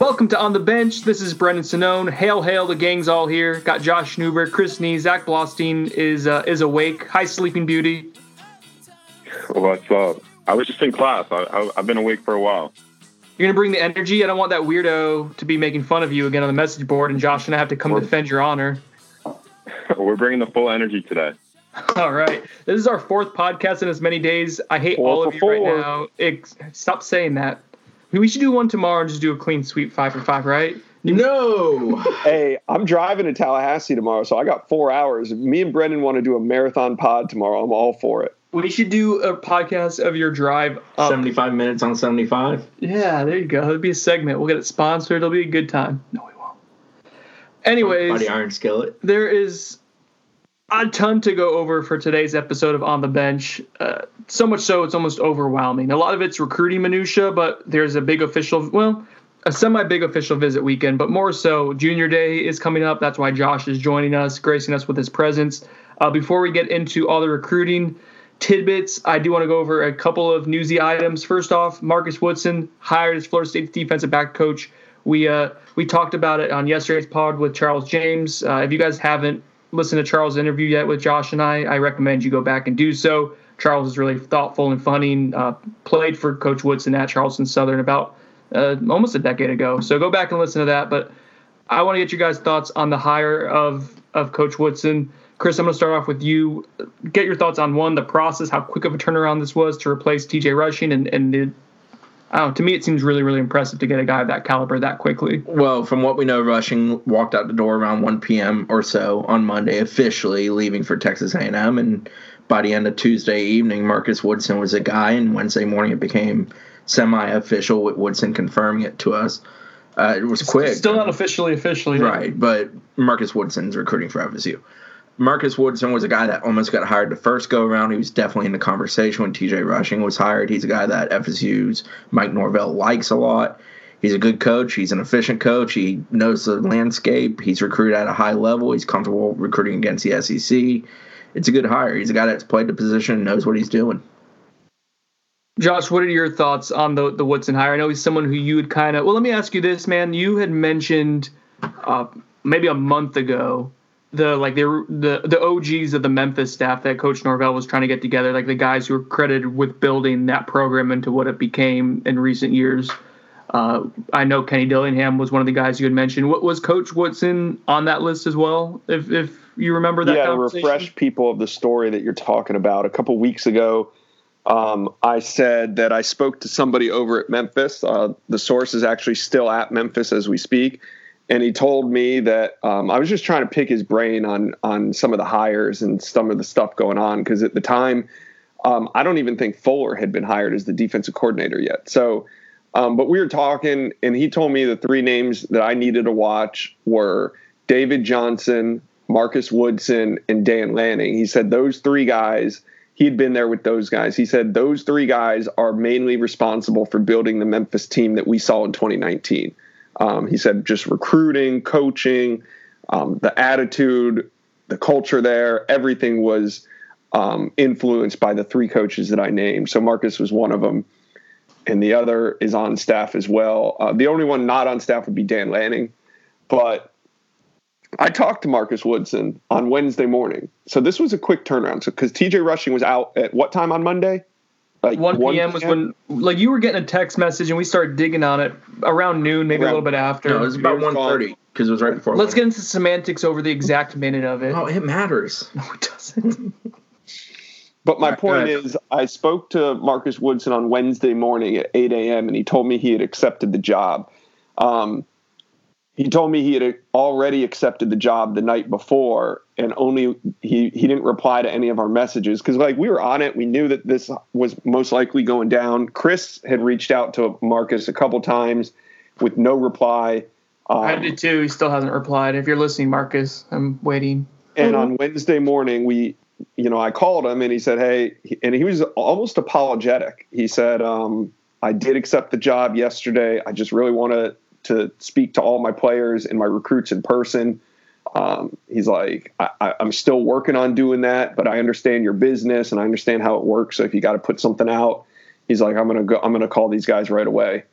Welcome to On the Bench. This is Brendan Sonnone. Hail, hail, the gang's all here. Got Josh Newberg, Chris Nee, Zach Blostein is uh, is awake. Hi, Sleeping Beauty. What's up? I was just in class. I, I, I've been awake for a while. You're gonna bring the energy. I don't want that weirdo to be making fun of you again on the message board, and Josh and I have to come We're- defend your honor. We're bringing the full energy today. All right, this is our fourth podcast in as many days. I hate Four all of you four. right now. It, stop saying that. We should do one tomorrow and just do a clean sweep five for five, right? No. Hey, I'm driving to Tallahassee tomorrow, so I got four hours. If me and Brendan want to do a marathon pod tomorrow, I'm all for it. We should do a podcast of your drive up. 75 minutes on 75. Yeah, there you go. It'll be a segment. We'll get it sponsored. It'll be a good time. No, we won't. Anyways, Buddy Iron Skillet. there is a ton to go over for today's episode of On the Bench. Uh, so much so it's almost overwhelming. A lot of it's recruiting minutia, but there's a big official, well, a semi big official visit weekend, but more so Junior Day is coming up. That's why Josh is joining us, gracing us with his presence. Uh, before we get into all the recruiting tidbits, I do want to go over a couple of newsy items. First off, Marcus Woodson hired as Florida State's defensive back coach. We uh, we talked about it on yesterday's pod with Charles James. Uh, if you guys haven't listened to Charles' interview yet with Josh and I, I recommend you go back and do so. Charles is really thoughtful and funny. and, Uh, played for Coach Woodson at Charleston Southern about uh, almost a decade ago. So go back and listen to that. But I want to get you guys' thoughts on the hire of of Coach Woodson. Chris, I'm going to start off with you. Get your thoughts on one, the process, how quick of a turnaround this was to replace TJ Rushing, and and the, I to me it seems really really impressive to get a guy of that caliber that quickly. Well, from what we know, Rushing walked out the door around 1 p.m. or so on Monday, officially leaving for Texas A&M. And by the end of Tuesday evening, Marcus Woodson was a guy. And Wednesday morning, it became semi-official with Woodson confirming it to us. Uh, it was quick. Still not officially officially. Right, but Marcus Woodson's recruiting for FSU. Marcus Woodson was a guy that almost got hired the first go around. He was definitely in the conversation when TJ Rushing was hired. He's a guy that FSU's Mike Norvell likes a lot. He's a good coach. He's an efficient coach. He knows the landscape. He's recruited at a high level. He's comfortable recruiting against the SEC. It's a good hire. He's a guy that's played the position and knows what he's doing. Josh, what are your thoughts on the the Woodson hire? I know he's someone who you would kind of. Well, let me ask you this, man. You had mentioned uh, maybe a month ago the like the the the OGs of the Memphis staff that Coach Norvell was trying to get together, like the guys who were credited with building that program into what it became in recent years. Uh, I know Kenny Dillingham was one of the guys you had mentioned. What was Coach Woodson on that list as well? If if you remember that yeah, to refresh people of the story that you're talking about. A couple weeks ago, um, I said that I spoke to somebody over at Memphis. Uh, the source is actually still at Memphis as we speak, and he told me that um, I was just trying to pick his brain on on some of the hires and some of the stuff going on because at the time, um, I don't even think Fuller had been hired as the defensive coordinator yet. So. Um, but we were talking, and he told me the three names that I needed to watch were David Johnson, Marcus Woodson, and Dan Lanning. He said those three guys, he had been there with those guys. He said those three guys are mainly responsible for building the Memphis team that we saw in 2019. Um, he said just recruiting, coaching, um, the attitude, the culture there, everything was um, influenced by the three coaches that I named. So Marcus was one of them and the other is on staff as well. Uh, the only one not on staff would be Dan Lanning, but I talked to Marcus Woodson on Wednesday morning. So this was a quick turnaround. So because TJ Rushing was out at what time on Monday? Like 1 p.m. was when like you were getting a text message and we started digging on it around noon, maybe around, a little bit after. No, it was about 1.30 because it was right before. Let's get into semantics over the exact minute of it. Oh, it matters. No, it doesn't. but my right, point is, I spoke to Marcus Woodson on Wednesday morning at 8 a.m. and he told me he had accepted the job. Um, he told me he had already accepted the job the night before and only he he didn't reply to any of our messages. Because like we were on it. We knew that this was most likely going down. Chris had reached out to marcus a couple times with no reply. Um, i did too. He still hasn't replied. If you're listening marcus i'm waiting. And on wednesday morning we you know i called him and he said hey and he was almost apologetic. He said um, i did accept the job yesterday. I just really want to to speak to all my players and my recruits in person. Um, he's like, I, am still working on doing that, but I understand your business and I understand how it works. So if you got to put something out, he's like, I'm gonna go. I'm gonna call these guys right away.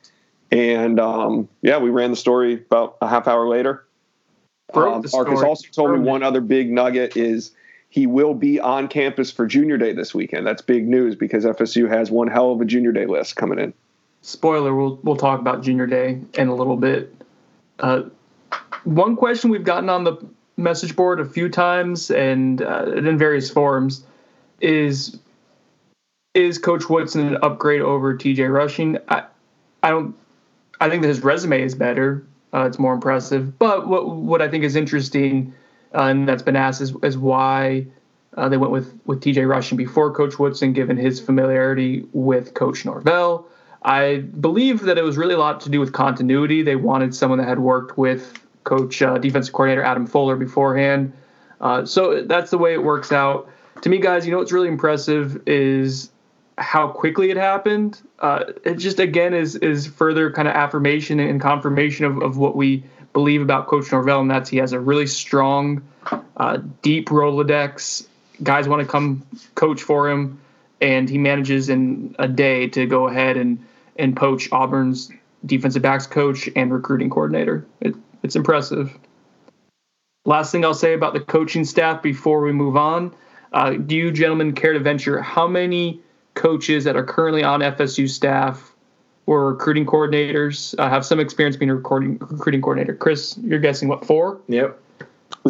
And um, yeah, we ran the story about a half hour later. Um, Marcus also told me one other big nugget is he will be on campus for Junior Day this weekend. That's big news because FSU has one hell of a Junior Day list coming in spoiler, we'll we'll talk about Junior Day in a little bit. Uh, one question we've gotten on the message board a few times and uh, in various forums is is Coach Woodson an upgrade over TJ Rushing? I I don't. I think that his resume is better. Uh, it's more impressive. But what what I think is interesting, uh, and that's been asked, is, is why uh, they went with with TJ Rushing before Coach Woodson, given his familiarity with Coach Norvell. I believe that it was really a lot to do with continuity. They wanted someone that had worked with coach, uh, defensive coordinator Adam Fuller beforehand. Uh, so that's the way it works out. To me, guys, you know what's really impressive is how quickly it happened. Uh, it just again is is further kind of affirmation and confirmation of, of what we believe about Coach Norvell, and that's he has a really strong, uh, deep Rolodex. Guys want to come coach for him, and he manages in a day to go ahead and and poach Auburn's defensive backs coach and recruiting coordinator. It, it's impressive. Last thing I'll say about the coaching staff before we move on. Uh, do you gentlemen care to venture how many coaches that are currently on FSU staff or recruiting coordinators uh, have some experience being a recruiting, recruiting coordinator? Chris, you're guessing what, four? Yep.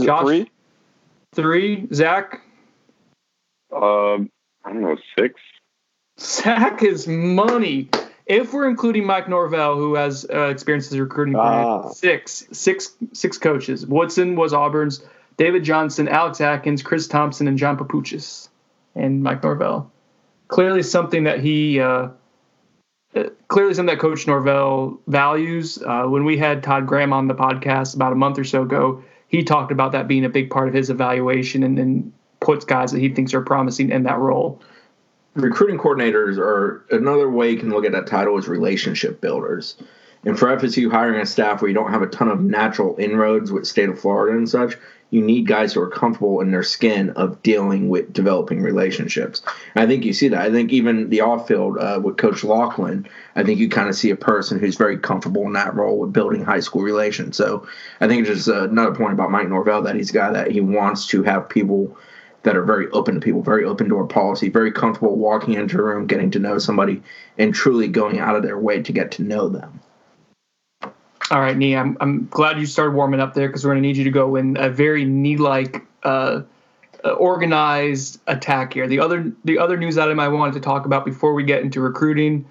Josh, three? Three. Zach? Um, I don't know, six. Zach is money if we're including Mike Norvell, who has uh, experience as a recruiting ah. six, six, six coaches. Woodson was Auburn's, David Johnson, Alex Atkins, Chris Thompson, and John Papuchis, and Mike Norvell. Clearly, something that he, uh, uh, clearly something that Coach Norvell values. Uh, when we had Todd Graham on the podcast about a month or so ago, he talked about that being a big part of his evaluation, and then puts guys that he thinks are promising in that role recruiting coordinators are another way you can look at that title is relationship builders. And for FSU hiring a staff where you don't have a ton of natural inroads with state of Florida and such, you need guys who are comfortable in their skin of dealing with developing relationships. And I think you see that. I think even the off field uh, with Coach Lachlan, I think you kind of see a person who's very comfortable in that role with building high school relations. So I think just uh, another point about Mike Norvell that he's a guy that he wants to have people that are very open to people, very open door policy, very comfortable walking into a room, getting to know somebody, and truly going out of their way to get to know them. All right, Nee, I'm, I'm glad you started warming up there because we're going to need you to go in a very Nee like uh, uh, organized attack here. The other the other news item I wanted to talk about before we get into recruiting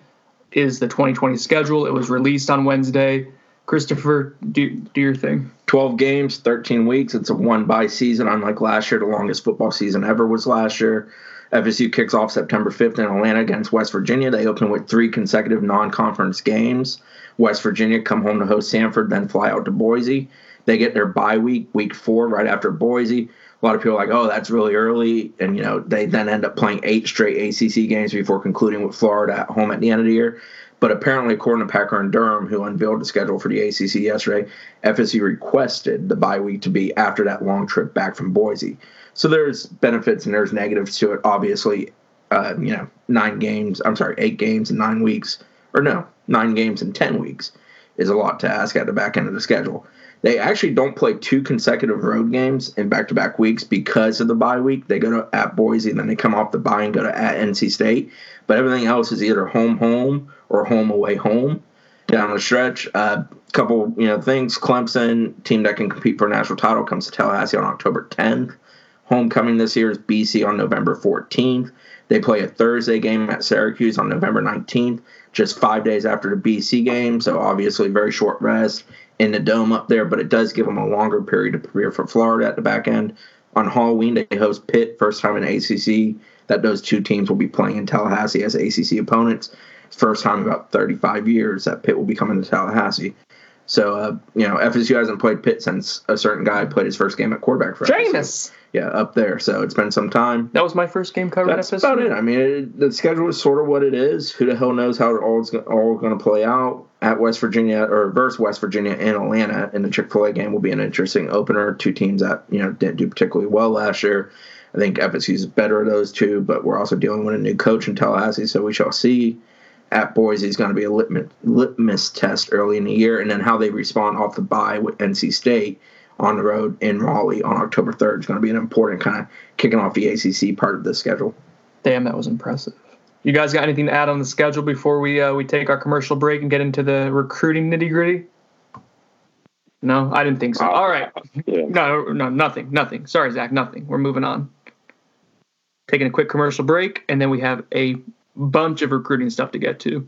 is the 2020 schedule. It was released on Wednesday. Christopher, do do your thing. 12 games, 13 weeks. It's a one bye season, unlike last year. The longest football season ever was last year. FSU kicks off September 5th in Atlanta against West Virginia. They open with three consecutive non conference games. West Virginia come home to host Samford, then fly out to Boise. They get their bye week, week four, right after Boise. A lot of people are like, oh, that's really early. And, you know, they then end up playing eight straight ACC games before concluding with Florida at home at the end of the year. But apparently, according to Packer and Durham, who unveiled the schedule for the ACC yesterday, FSU requested the bye week to be after that long trip back from Boise. So there's benefits and there's negatives to it. Obviously, uh, you know, nine games, I'm sorry, eight games in nine weeks, or no, nine games in 10 weeks is a lot to ask at the back end of the schedule. They actually don't play two consecutive road games in back to back weeks because of the bye week. They go to at Boise, and then they come off the bye and go to at NC State. But everything else is either home home or home away home down the stretch. A uh, couple you know things. Clemson, team that can compete for a national title, comes to Tallahassee on October 10th. Homecoming this year is BC on November 14th. They play a Thursday game at Syracuse on November 19th, just five days after the BC game. So obviously very short rest in the dome up there, but it does give them a longer period to prepare for Florida at the back end. On Halloween, they host Pitt, first time in ACC that those two teams will be playing in Tallahassee as ACC opponents. First time in about 35 years that Pitt will be coming to Tallahassee. So, uh, you know, FSU hasn't played Pitt since a certain guy played his first game at quarterback for Jameis. Yeah, up there. So it's been some time. That was my first game covered That's about it. I mean, it, the schedule is sort of what it is. Who the hell knows how it all's all going to play out at West Virginia or versus West Virginia and Atlanta in the Chick Fil A game will be an interesting opener. Two teams that you know didn't do particularly well last year. I think FSU is better of those two, but we're also dealing with a new coach in Tallahassee, so we shall see. At Boise is going to be a litmus, litmus test early in the year, and then how they respond off the bye with NC State on the road in Raleigh on October 3rd is going to be an important kind of kicking off the ACC part of the schedule. Damn, that was impressive. You guys got anything to add on the schedule before we uh, we take our commercial break and get into the recruiting nitty gritty? No, I didn't think so. Uh, All right. Yeah. No, no, nothing, nothing. Sorry, Zach, nothing. We're moving on. Taking a quick commercial break, and then we have a bunch of recruiting stuff to get to.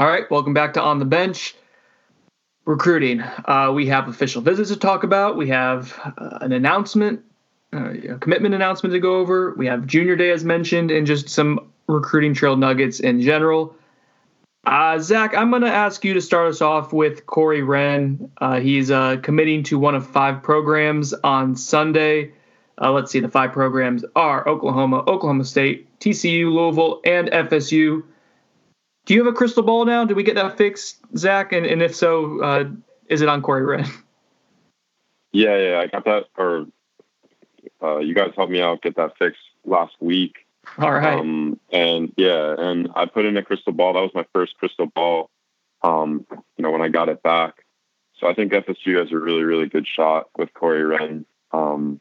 All right, welcome back to On the Bench. Recruiting. Uh, we have official visits to talk about. We have uh, an announcement, uh, a commitment announcement to go over. We have Junior Day, as mentioned, and just some recruiting trail nuggets in general. Uh, Zach, I'm going to ask you to start us off with Corey Wren. Uh, he's uh, committing to one of five programs on Sunday. let's see, the five programs are Oklahoma, Oklahoma State, TCU, Louisville, and FSU do you have a crystal ball now? Did we get that fixed, Zach? And, and if so, uh, is it on Corey Wren? Yeah, yeah, I got that. Or uh, you guys helped me out get that fixed last week. All right. Um, and yeah, and I put in a crystal ball. That was my first crystal ball. Um, you know, when I got it back. So I think FSU has a really, really good shot with Corey Wren. Um,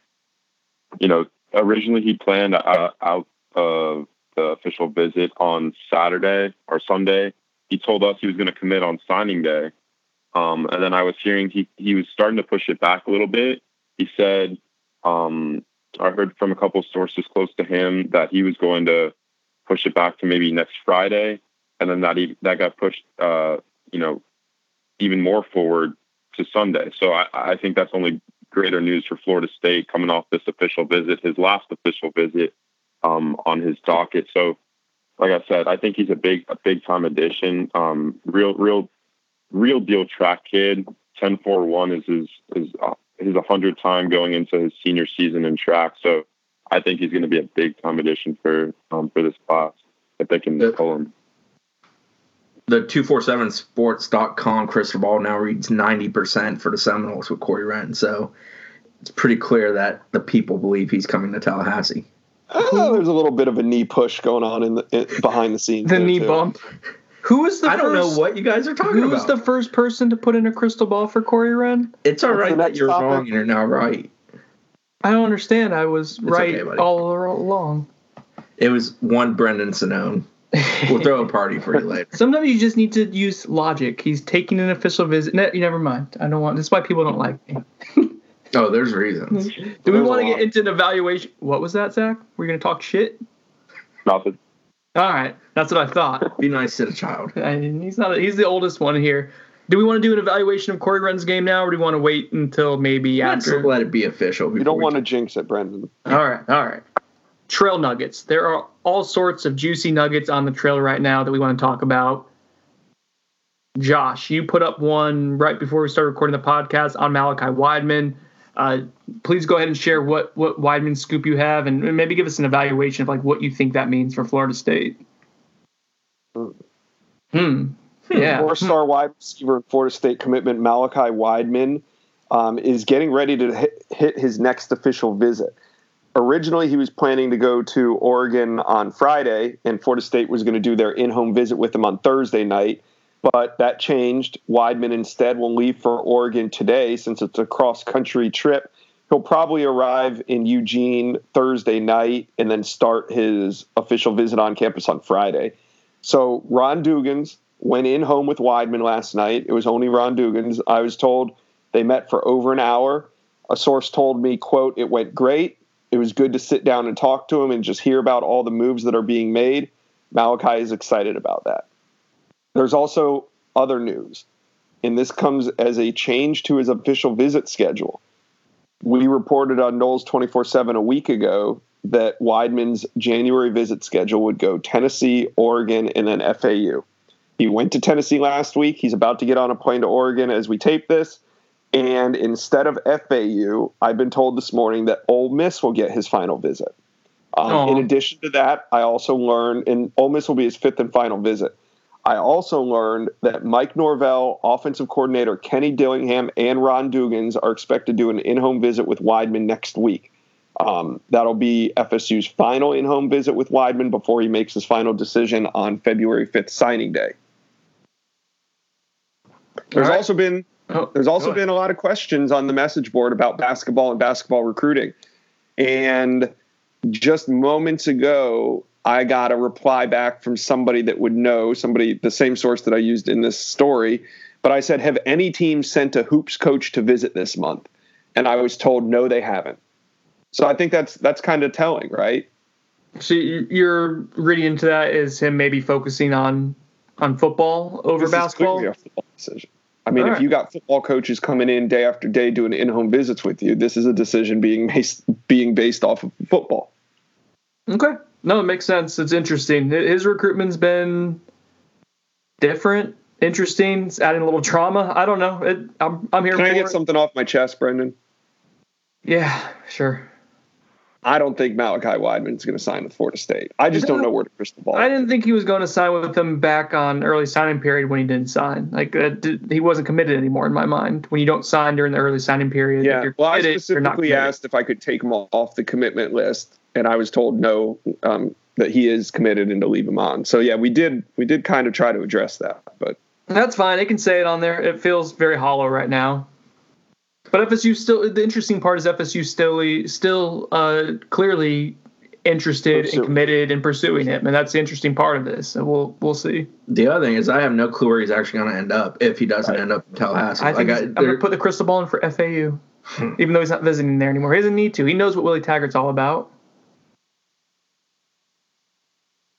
you know, originally he planned out, out of the official visit on Saturday or Sunday. He told us he was going to commit on signing day. Um, and then I was hearing he, he was starting to push it back a little bit. He said, um, I heard from a couple sources close to him that he was going to push it back to maybe next Friday. And then that, he, that got pushed, uh, you know, even more forward to Sunday. So I, I think that's only greater news for Florida State coming off this official visit, his last official visit um, on his docket. So, like I said, I think he's a big, a big time addition. Um, real, real, real deal track kid. Ten four one is his is uh, his hundred time going into his senior season in track. So, I think he's going to be a big time addition for um, for this class if they can pull him. the 247sports.com crystal ball now reads 90% for the Seminoles with Corey Wren. So it's pretty clear that the people believe he's coming to Tallahassee. Uh, there's a little bit of a Nee push going on in the in, behind the scenes. The knee too. bump. Who was the I don't first, know what you guys are talking Who was about. the first person to put in a crystal ball for Corey Wren? it's all What's right that you're topic? wrong and you're now right. I don't understand. I was right okay, all along. It was one Brendan Sonnone. We'll throw a party for you later. Sometimes you just need to use logic. He's taking an official visit. Ne- never mind. I don't want. That's why people don't like me. Oh, there's reasons. Hmm. Do we want to get into an evaluation? What was that, Zach? We're gonna talk shit. Nothing. All right, that's what I thought. Be nice to the child. And he's not. he's the oldest one here. Do we want to do an evaluation of Corey Wren's game now, or do we want to wait until maybe Let's after? let it be official. You don't want to jinx it, Brendan. All right, all right. Trail nuggets. There are all sorts of juicy nuggets on the trail right now that we want to talk about. Josh, you put up one right before we started recording the podcast on Malachi Wideman. Uh, please go ahead and share what what Wideman scoop you have, and maybe give us an evaluation of like what you think that means for Florida State. Hmm. Yeah. Four-star wide receiver and Florida State commitment Malachi Wideman um, is getting ready to hit, hit his next official visit. Originally, he was planning to go to Oregon on Friday, and Florida State was going to do their in-home visit with him on Thursday night. But that changed. Wideman instead will leave for Oregon today since it's a cross-country trip. He'll probably arrive in Eugene Thursday night and then start his official visit on campus on Friday. So Ron Dugans went in home with Wideman last night. It was only Ron Dugans. I was told they met for over an hour. A source told me, quote, it went great. It was good to sit down and talk to him and just hear about all the moves that are being made. Malachi is excited about that. There's also other news, and this comes as a change to his official visit schedule. We reported on Noles 24 7 a week ago that Wideman's January visit schedule would go Tennessee, Oregon, and then FAU. He went to Tennessee last week. He's about to get on a plane to Oregon as we tape this. And instead of FAU, I've been told this morning that Ole Miss will get his final visit. Um, in addition to that, I also learned, and Ole Miss will be his fifth and final visit. I also learned that Mike Norvell, offensive coordinator Kenny Dillingham, and Ron Dugans are expected to do an in-home visit with Wideman next week. Um, that'll be FSU's final in-home visit with Wideman before he makes his final decision on February 5th signing day. There's right. also been Oh, there's also been a lot of questions on the message board about basketball and basketball recruiting. And just moments ago, I got a reply back from somebody that would know, somebody, the same source that I used in this story. But I said, Have any team sent a hoops coach to visit this month? And I was told, No, they haven't. So I think that's that's kind of telling, right? So you- you're reading into that as him maybe focusing on on football over This is basketball. football decision. I mean, All if right. you got football coaches coming in day after day doing in-home visits with you, this is a decision being based being based off of football. Okay. No, it makes sense. It's interesting. His recruitment's been different, interesting. It's adding a little trauma. I don't know. It, I'm, I'm here Can I get it. something off my chest, Brendan? Yeah, sure. I don't think Malachi Wideman's going to sign with Florida State. I just don't know where to crystal ball. I didn't think he was going to sign with them back on early signing period when he didn't sign. Like uh, did, he wasn't committed anymore in my mind. When you don't sign during the early signing period, yeah. you're Well, I committed, you're not specifically asked if I could take him off the commitment list, and I was told no, um, that he is committed and to leave him on. So yeah, we did we did kind of try to address that, but That's fine. They can say it on there. It feels very hollow right now. But FSU still. The interesting part is FSU still still uh, clearly interested Pursue. and committed and pursuing him, and that's the interesting part of this. And we'll we'll see. The other thing is, I have no clue where he's actually going to end up if he doesn't end up in Tallahassee. I think Like, he's- I'm gonna put the crystal ball in for FAU, even though he's not visiting there anymore. He doesn't need to. He knows what Willie Taggart's all about.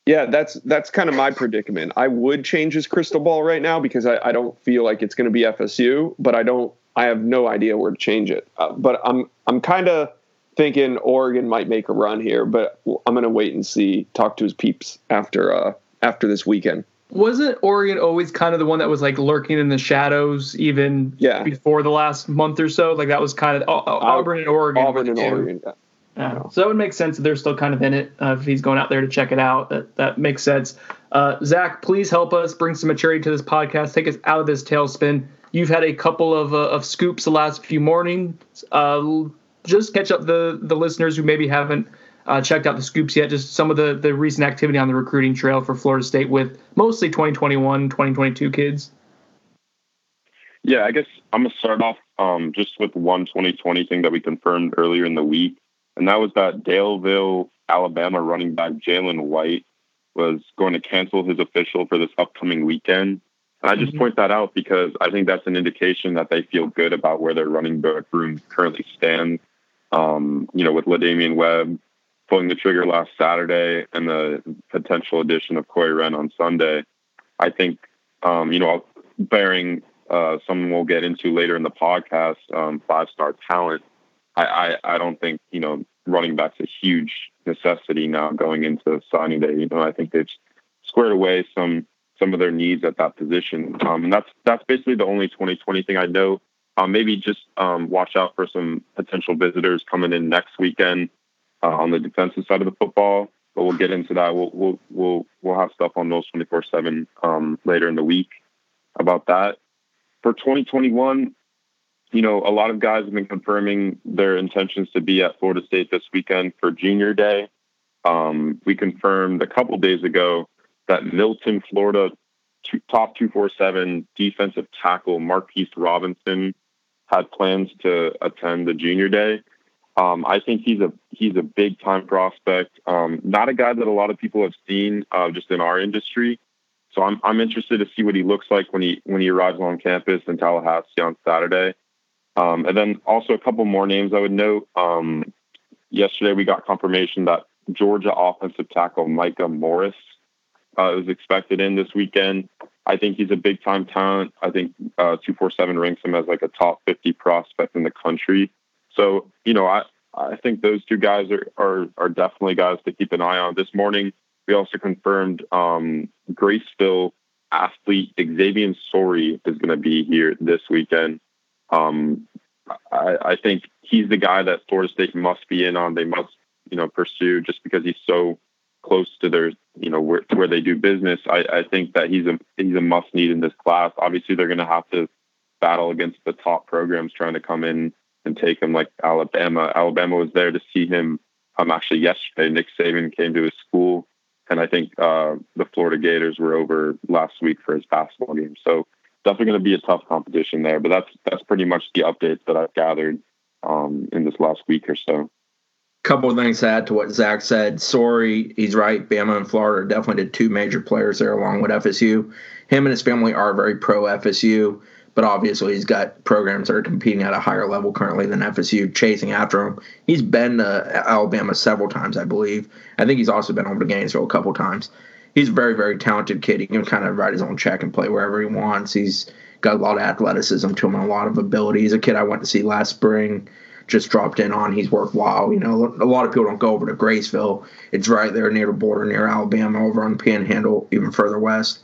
Yeah, that's that's kind of my predicament. I would change his crystal ball right now because I, I don't feel like it's going to be FSU, but I don't. I have no idea where to change it. Uh, but I'm I'm kind of thinking Oregon might make a run here, but I'm going to wait and see. Talk to his peeps after uh, after this weekend. Wasn't Oregon always kind of the one that was like lurking in the shadows, even Yeah. before the last month or so? Like that was kind of Au- Au- Auburn and Oregon. Auburn and. Oregon. So that would make sense that they're still kind of in it. Uh, if he's going out there to check it out, that that makes sense. Uh, Zach, please help us bring some maturity to this podcast. Take us out of this tailspin. You've had a couple of, uh, of scoops the last few mornings. Uh, just catch up the the listeners who maybe haven't uh, checked out the scoops yet. Just some of the the recent activity on the recruiting trail for Florida State with mostly 2021, 2022 kids. Yeah, I guess I'm gonna start off um, just with one 2020 thing that we confirmed earlier in the week, and that was that Daleville, Alabama running back Jalen White was going to cancel his official for this upcoming weekend. And I just mm-hmm. point that out because I think that's an indication that they feel good about where their running back room currently stands. Um, you know, with LaDamian Webb pulling the trigger last Saturday and the potential addition of Corey Wren on Sunday, I think, um, you know, bearing uh, someone we'll get into later in the podcast, um, five star talent, I, I, I don't think, you know, running back's a huge necessity now going into signing day. You know, I think they've squared away some some of their needs at that position. Um, and that's that's basically the only 2020 thing I know. Um, maybe just um, watch out for some potential visitors coming in next weekend uh, on the defensive side of the football. But we'll get into that. We'll we'll we'll we'll have stuff on those 24 seven um, later in the week about that. For 2021, you know, a lot of guys have been confirming their intentions to be at Florida State this weekend for Junior Day. Um, we confirmed a couple days ago that Milton, Florida, two, top 247 defensive tackle Marquise Robinson had plans to attend the Junior Day. Um, I think he's a he's a big time prospect. Um, not a guy that a lot of people have seen uh, just in our industry. So I'm I'm interested to see what he looks like when he when he arrives on campus in Tallahassee on Saturday. Um, and then also a couple more names I would note. Um, yesterday we got confirmation that Georgia offensive tackle Micah Morris uh, is expected in this weekend. I think he's a big time talent. I think uh, 247 ranks him as like a top 50 prospect in the country. So, you know, I, I think those two guys are, are, are definitely guys to keep an eye on. This morning, we also confirmed um, Graceville athlete Xavier Sori is going to be here this weekend. Um, I, I think he's the guy that Florida State must be in on. They must, you know, pursue just because he's so close to their, you know, where, where they do business. I, I think that he's a he's a must need in this class. Obviously, they're going to have to battle against the top programs trying to come in and take him, like Alabama. Alabama was there to see him. Um, actually, yesterday, Nick Saban came to his school, and I think uh, the Florida Gators were over last week for his basketball game. So definitely going to be a tough competition there. But that's that's pretty much the updates that I've gathered um, in this last week or so. Couple of things to add to what Zach said. Sorry, he's right. Bama and Florida definitely the two major players there, along with FSU. Him and his family are very pro FSU, but obviously he's got programs that are competing at a higher level currently than FSU, chasing after him. He's been to Alabama several times, I believe. I think he's also been over to Gainesville a couple times he's a very very talented kid. He can kind of write his own check and play wherever he wants. He's got a lot of athleticism to him and a lot of ability. He's a kid I went to see last spring. Just dropped in on. He's wow. You know, a lot of people don't go over to Graceville. It's right there near the border, near Alabama, over on Panhandle, even further west.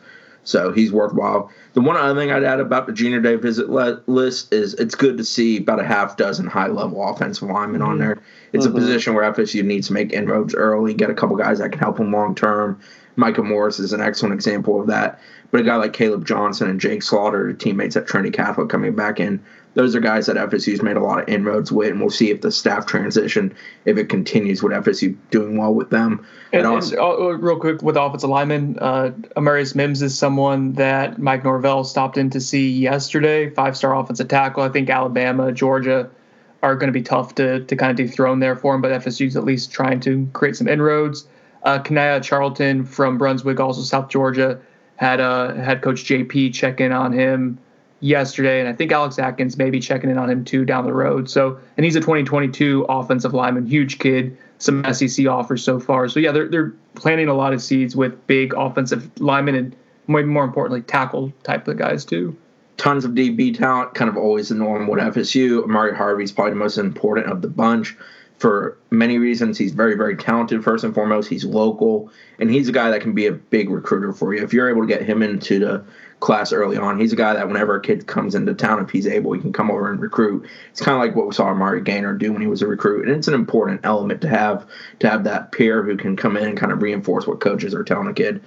So he's worthwhile. The one other thing I'd add about the junior day visit list is it's good to see about a half dozen high level offensive linemen on mm-hmm. there. It's mm-hmm. a position where FSU needs to make inroads early, get a couple guys that can help them long term. Micah Morris is an excellent example of that. But a guy like Caleb Johnson and Jake Slaughter, teammates at Trinity Catholic coming back in, those are guys that FSU's made a lot of inroads with, and we'll see if the staff transition, if it continues with FSU doing well with them. And, and, also, and uh, real quick with offensive linemen, uh, Amarius Mims is someone that Mike Norvell stopped in to see yesterday, five star offensive tackle. I think Alabama, Georgia are going to be tough to, to kind of dethrone there for him, but FSU's at least trying to create some inroads. Uh, Kanaya Charlton from Brunswick, also South Georgia, had uh, had Coach JP check in on him yesterday, and I think Alex Atkins may be checking in on him too down the road. So, and he's a 2022 offensive lineman, huge kid, some SEC offers so far. So yeah, they're they're planting a lot of seeds with big offensive linemen and maybe more importantly tackle type of guys too. Tons of DB talent, kind of always the norm with FSU. Amari Harvey's probably the most important of the bunch for many reasons. He's very, very talented, first and foremost. He's local, and he's a guy that can be a big recruiter for you. If you're able to get him into the class early on, he's a guy that whenever a kid comes into town, if he's able, he can come over and recruit. It's kind of like what we saw Amari Gainer do when he was a recruit, and it's an important element to have to have that peer who can come in and kind of reinforce what coaches are telling a kid.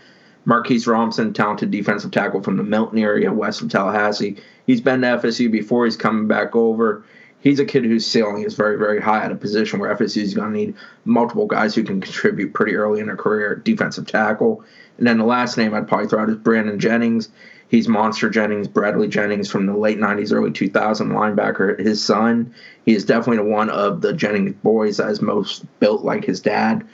Marquise Robinson, talented defensive tackle from the Milton area west of Tallahassee. He's been to FSU before. He's coming back over. He's a kid whose ceiling is very, very high at a position where FSU is going to need multiple guys who can contribute pretty early in their career defensive tackle. And then the last name I'd probably throw out is Brandon Jennings. He's Monster Jennings, Bradley Jennings from the late 90s, early 2000 linebacker. His son, he is definitely one of the Jennings boys that is most built like his dad.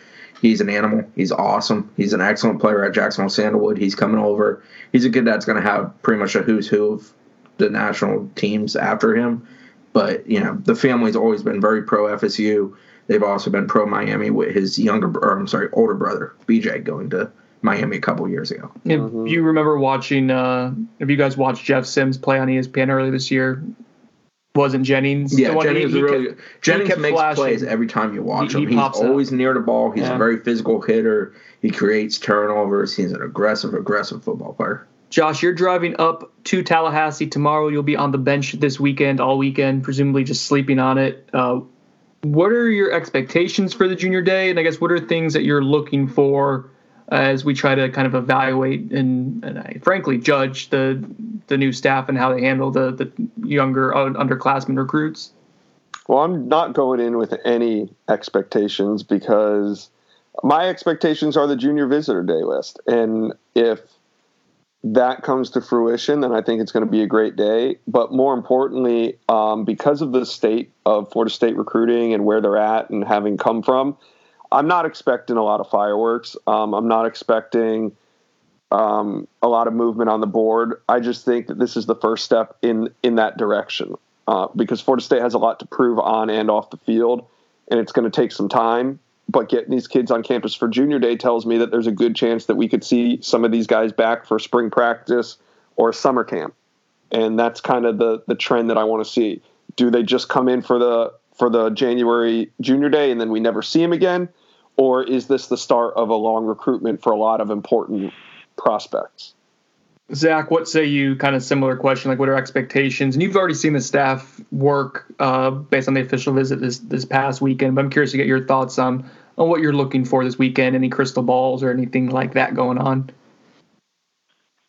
He's an animal. He's awesome. He's an excellent player at Jacksonville Sandalwood. He's coming over. He's a kid that's going to have pretty much a who's who of the national teams after him. But, you know, the family's always been very pro FSU. They've also been pro Miami with his younger, or I'm sorry, older brother, BJ, going to Miami a couple years ago. If you remember watching, uh, if you guys watched Jeff Sims play on ESPN earlier this year, wasn't Jennings? Yeah, the one Jennings he- he really kept- good. he Jennings kept makes flashing. plays every time you watch He- he him. He's pops out. always near the ball. He's Yeah. a very physical hitter. He creates turnovers. He's an aggressive, aggressive football player. Josh, you're driving up to Tallahassee tomorrow. You'll be on the bench this weekend, all weekend, presumably just sleeping on it. Uh, what are your expectations for the junior day? And I guess what are things that you're looking for as we try to kind of evaluate and, and I, frankly judge the the new staff and how they handle the the younger underclassmen recruits? Well, I'm not going in with any expectations because my expectations are the junior visitor day list. And if that comes to fruition, then I think it's going to be a great day. But more importantly, um, because of the state of Florida State recruiting and where they're at and having come from, I'm not expecting a lot of fireworks. Um, I'm not expecting um, a lot of movement on the board. I just think that this is the first step in in that direction uh, because Florida State has a lot to prove on and off the field, and it's going to take some time. But getting these kids on campus for Junior Day tells me that there's a good chance that we could see some of these guys back for spring practice or summer camp, and that's kind of the the trend that I want to see. Do they just come in for the for the January Junior Day and then we never see them again, or is this the start of a long recruitment for a lot of important prospects? Zach, what say you? Kind of similar question, like what are expectations? And you've already seen the staff work uh, based on the official visit this this past weekend. But I'm curious to get your thoughts on on what you're looking for this weekend. Any crystal balls or anything like that going on?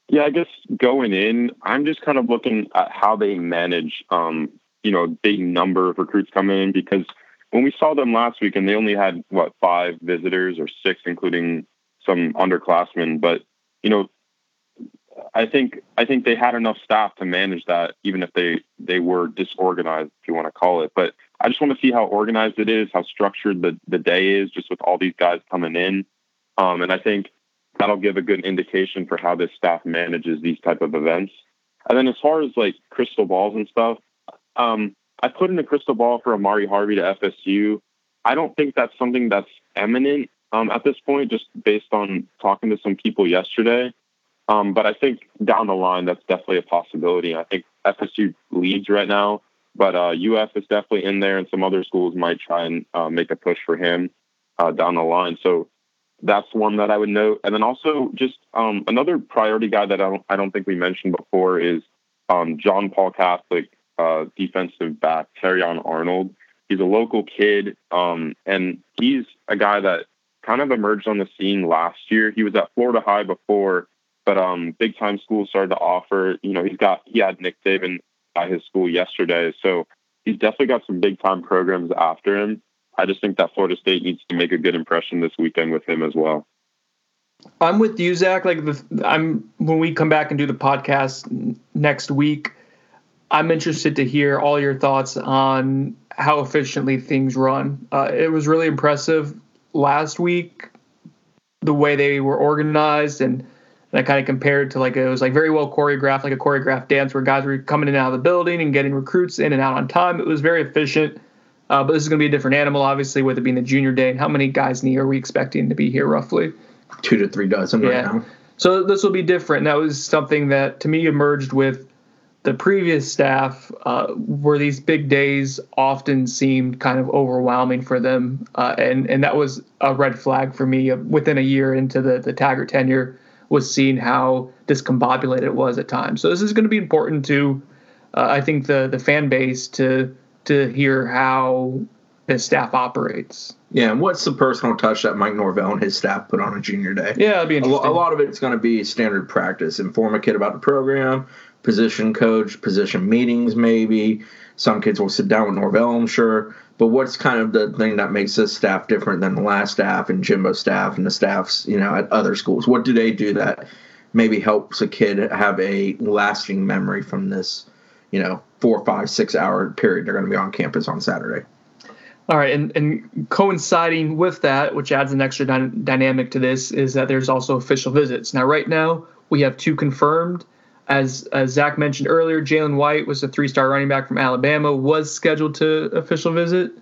Yeah, I guess going in, I'm just kind of looking at how they manage, um, you know, a big number of recruits coming in because when we saw them last week and they only had what five visitors or six, including some underclassmen, but you know, I think I think they had enough staff to manage that, even if they they were disorganized, if you want to call it. But I just want to see how organized it is, how structured the the day is, just with all these guys coming in, um, and I think that'll give a good indication for how this staff manages these type of events. And then as far as like crystal balls and stuff, um, I put in a crystal ball for Amari Harvey to FSU. I don't think that's something that's eminent um, at this point, just based on talking to some people yesterday. Um, but I think down the line, that's definitely a possibility. I think FSU leads right now, but uh, UF is definitely in there, and some other schools might try and uh, make a push for him uh, down the line. So that's one that I would note. And then also just um, another priority guy that I don't, I don't think we mentioned before is um, John Paul Catholic, uh, defensive back, on Arnold. He's a local kid, um, and he's a guy that kind of emerged on the scene last year. He was at Florida High before, but um, big time schools started to offer. You know, he's got he had Nick Saban at his school yesterday, so he's definitely got some big time programs after him. I just think that Florida State needs to make a good impression this weekend with him as well. I'm with you, Zach. Like the, I'm when we come back and do the podcast next week, I'm interested to hear all your thoughts on how efficiently things run. Uh, it was really impressive last week, the way they were organized, and, and I kind of compared to like it was like very well choreographed, like a choreographed dance where guys were coming in and out of the building and getting recruits in and out on time. It was very efficient. Uh, but this is going to be a different animal, obviously, with it being the junior day. And how many guys Nee are we expecting to be here roughly? Two to three dozen right now. So this will be different. And that was something that to me emerged with the previous staff, uh, where these big days often seemed kind of overwhelming for them, uh, and and that was a red flag for me uh, within a year into the the Taggart tenure was seeing how discombobulated it was at times. So this is going to be important to, uh, I think the the fan base to to hear how his staff operates. Yeah, and what's the personal touch that Mike Norvell and his staff put on a junior day? Yeah, that'd be A, lo- a lot of it's going to be standard practice. Inform a kid about the program, position coach, position meetings, maybe. Some kids will sit down with Norvell, I'm sure. But what's kind of the thing that makes this staff different than the last staff and Jimbo's staff and the staffs, you know, at other schools? What do they do that maybe helps a kid have a lasting memory from this, you know, four, five, six hour period they're going to be on campus on Saturday? All right, and, and coinciding with that, which adds an extra dy- dynamic to this, is that there's also official visits. Now, right now, we have two confirmed. As, as Zach mentioned earlier, Jalen White was a three-star running back from Alabama, was scheduled to official visit.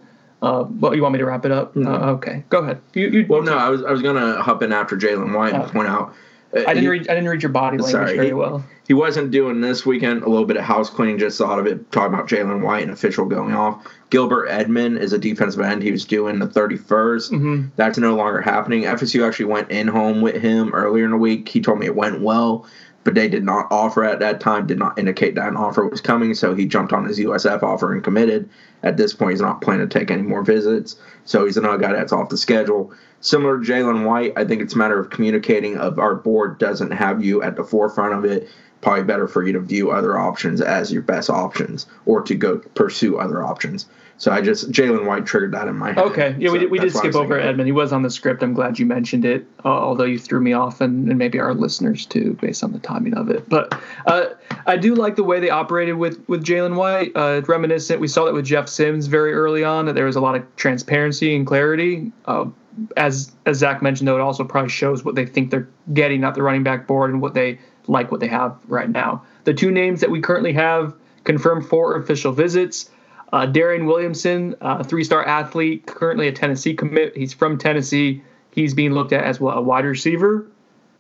Uh, well, you want me to wrap it up? Uh, okay, go ahead. You, you, Well, no, I was I was gonna hop in after Jalen White and Oh. point out. uh, I didn't he- read. I didn't read your body language Sorry, very he, well. he wasn't doing this weekend. A little bit of house cleaning. Just thought of it. Talking about Jalen White and official going off. Gilbert Edmond is a defensive end. He was doing the 31st. Mhm. That's no longer happening. FSU actually went in home with him earlier in the week. He told me it went well, but they did not offer at that time. Did not indicate that an offer was coming. So he jumped on his USF offer and committed. At this point, he's not planning to take any more visits. So he's another guy that's off the schedule. Similar to Jalen White, I think it's a matter of communicating. Of our board doesn't have you at the forefront of it. Probably better for you to view other options as your best options, or to go pursue other options. So I just Jalen White triggered that in my head. Okay, yeah, we So did, we did why I skip over. Edmund. He was on the script. I'm glad you mentioned it, uh, although you threw me off, and, and maybe our listeners too, based on the timing of it. But uh, I do like the way they operated with with Jalen White. Uh, reminiscent, we saw that with Jeff Sims very early on. That there was a lot of transparency and clarity. Uh, as as Zach mentioned, though, it also probably shows what they think they're getting at the running back board and what they like what they have right now. The two names that we currently have confirmed for official visits. Uh, Darian Williamson, uh, three-star athlete, currently a Tennessee commit. He's from Tennessee. He's being looked at as well, a wide receiver,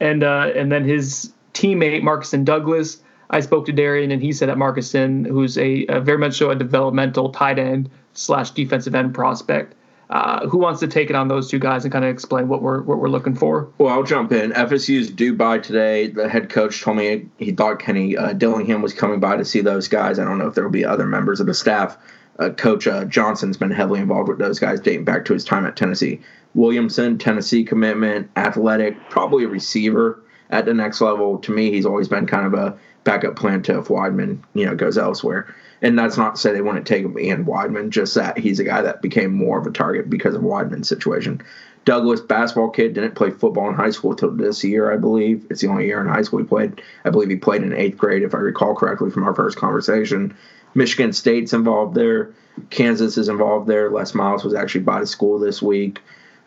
and uh, and then his teammate Marcuson Douglas. I spoke to Darian, and he said that Marcuson, who's a, a very much so a developmental tight end slash defensive end prospect, uh, who wants to take it on those two guys and kind of explain what we're what we're looking for. Well, I'll jump in. FSU's by today. The head coach told me he thought Kenny uh, Dillingham was coming by to see those guys. I don't know if there will be other members of the staff. Uh, coach uh, Johnson's been heavily involved with those guys dating back to his time at Tennessee. Williamson, Tennessee commitment, athletic, probably a receiver at the next level. To me, he's always been kind of a backup plan to if Wideman, you know, goes elsewhere. And that's not to say they wouldn't take him and Wideman, just that he's a guy that became more of a target because of Wideman's situation. Douglas, basketball kid, didn't play football in high school till this year, I believe. It's the only year in high school he played. I believe he played in eighth grade, if I recall correctly from our first conversation. Michigan State's involved there. Kansas is involved there. Les Miles was actually by the school this week.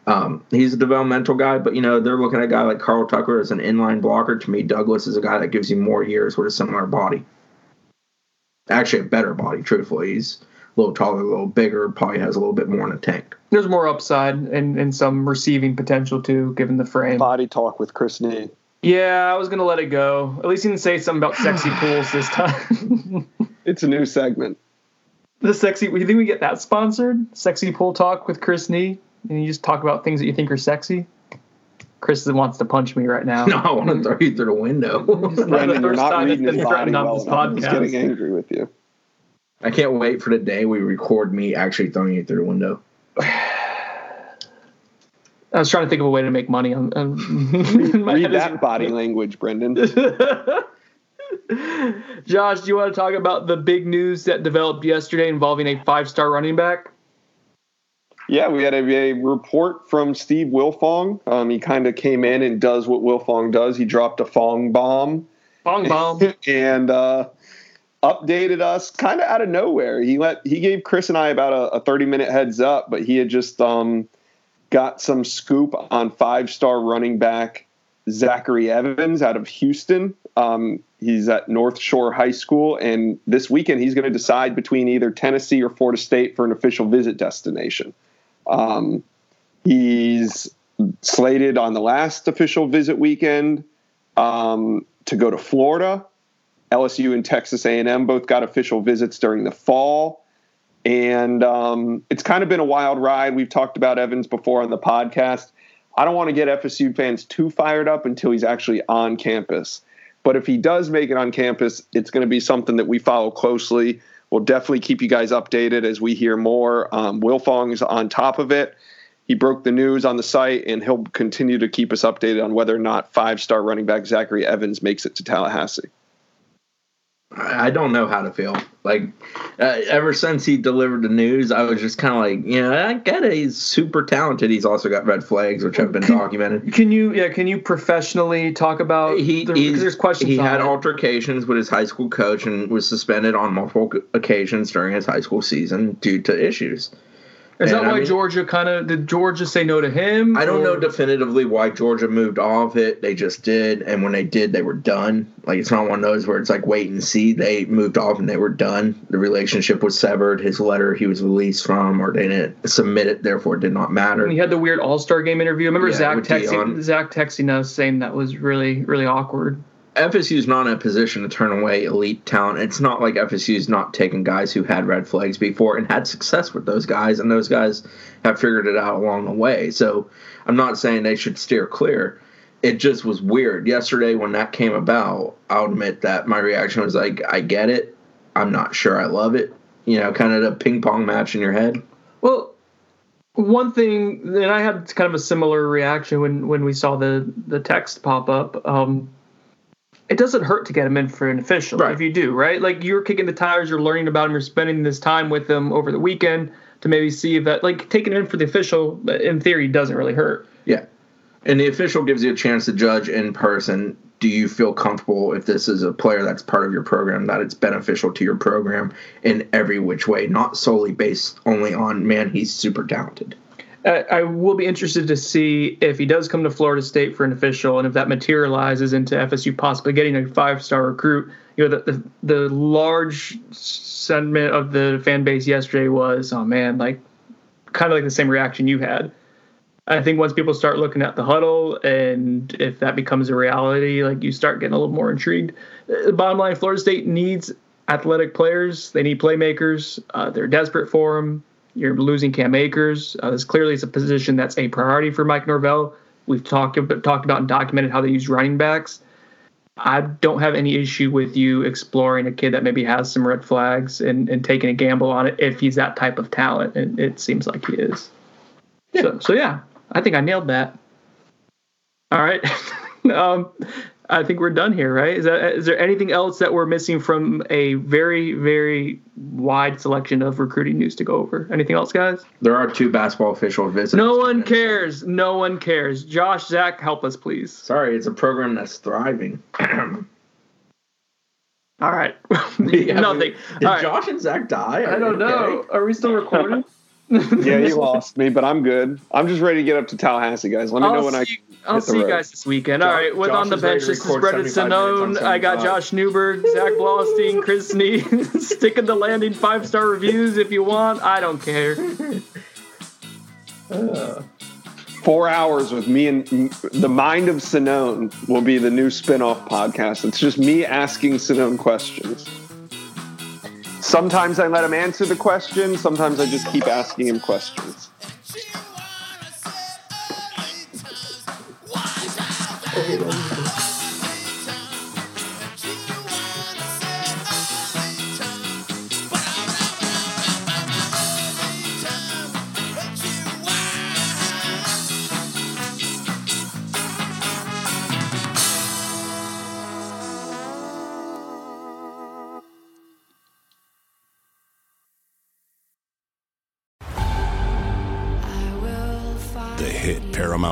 Um, he's a developmental guy, but you know they're looking at a guy like Carl Tucker as an inline blocker. To me, Douglas is a guy that gives you more years with a similar body. Actually, a better body. Truthfully, he's a little taller, a little bigger. Probably has a little bit more in the tank. There's more upside and, and some receiving potential too, given the frame. Body talk with Chris Nee. Yeah, I was gonna let it go. At least he didn't say something about sexy pools this time. It's a new segment. the sexy. You think we get that sponsored? Sexy pool talk with Chris Nee, and you just talk about things that you think are sexy. Chris wants to punch me right now. No, I want to throw you through the window. Brandon, you're first not time reading it's his been body threatened well this enough. He's getting angry with you. I can't wait for the day we record me actually throwing you through the window. I was trying to think of a way to make money on. on my Read that body language, Brendan. Josh, do you want to talk about the big news that developed yesterday involving a five-star running back? Yeah, we had a, a report from Steve Wilfong. Um, he kind of came in and does what Wilfong does. He dropped a Fong bomb Bong bomb. and uh, updated us kind of out of nowhere. He let he gave Chris and I about a, a 30 minute heads up, but he had just um, got some scoop on five star running back Zachary Evans out of Houston. Um, he's at North Shore High School, and this weekend he's going to decide between either Tennessee or Florida State for an official visit destination. Um, he's slated on the last official visit weekend um, to go to Florida. LSU and Texas A&M both got official visits during the fall, and um, it's kind of been a wild ride. We've talked about Evans before on the podcast. I don't want to get FSU fans too fired up until he's actually on campus. But if he does make it on campus, it's going to be something that we follow closely. We'll definitely keep you guys updated as we hear more. Um, Wilfong's on top of it. He broke the news on the site, and he'll continue to keep us updated on whether or not five star running back Zachary Evans makes it to Tallahassee. I don't know how to feel. Like, uh, ever since he delivered the news, I was just kind of like, yeah, I get it. He's super talented. He's also got red flags, which have been Can- documented. Can you yeah? Can you professionally talk about He, the, there's questions. he had it. altercations with his high school coach and was suspended on multiple occasions during his high school season due to issues. Is that and I why mean- Georgia kind of did Georgia say no to him? I don't know definitively why Georgia moved off it. They just did, and when they did, they were done. Like it's not one of those where it's like wait and see. They moved off and they were done. The relationship was severed. His letter he was released from, or they didn't submit it, therefore it did not matter. And he had the weird All Star game interview. I Remember Yeah, Zach texting Dion. Zach texting us saying that was really really awkward. FSU's not in a position to turn away elite talent. It's not like FSU's not taking guys who had red flags before and had success with those guys, and those guys have figured it out along the way. So I'm not saying they should steer clear. It just was weird. Yesterday, when that came about, I'll admit that my reaction was like, I get it. I'm not sure I love it. You know, kind of the ping pong match in your head. Well, one thing, and I had kind of a similar reaction when when we saw the the text pop up. Um, it doesn't hurt to get him in for an official Right. if you do, right? Like you're kicking the tires, you're learning about him, you're spending this time with him over the weekend to maybe see if that, like taking him in for the official, uh, in theory, doesn't really hurt. Yeah. And the official gives you a chance to judge in person. Do you feel comfortable if this is a player that's part of your program, that it's beneficial to your program in every which way, not solely based only on, man, he's super talented? I will be interested to see if he does come to Florida State for an official, and if that materializes into FSU possibly getting a five-star recruit. You know, the, the the large sentiment of the fan base yesterday was, "Oh man, like kind of like the same reaction you had." I think once people start looking at the huddle, and if that becomes a reality, like you start getting a little more intrigued. Uh, bottom line, Florida State needs athletic players. They need playmakers. Uh, they're desperate for them. You're losing Cam Akers. Uh, this clearly is a position that's a priority for Mike Norvell. We've talked about, talked about and documented how they use running backs. I don't have any issue with you exploring a kid that maybe has some red flags and, and taking a gamble on it if he's that type of talent. And it seems like he is. So, so yeah, I think I nailed that. All right. um, I think we're done here, right? Is that is there anything else that we're missing from a very very wide selection of recruiting news to go over? Anything else, guys? There are two basketball official visits. No one cares. No one cares. Josh, Zach, help us, please. Sorry, it's a program that's thriving. All right. Yeah, Nothing. Did All right. Josh and Zach die? I don't know. Are we still recording? Yeah, you lost me, but I'm good. I'm just ready to get up to Tallahassee, guys. Let me know I'll when I. see, I'll hit the see you guys this weekend. All Josh- right, with Josh on the bench, this is record Brendan Sonnone. I got Josh Newberg, Zach Blostein, Chris Nee, sticking the landing five star reviews if you want. I don't care. Four hours with me and the mind of Sonnone will be the new spin-off podcast. It's just me asking Sinone questions. Sometimes I let him answer the question. Sometimes I just keep asking him questions.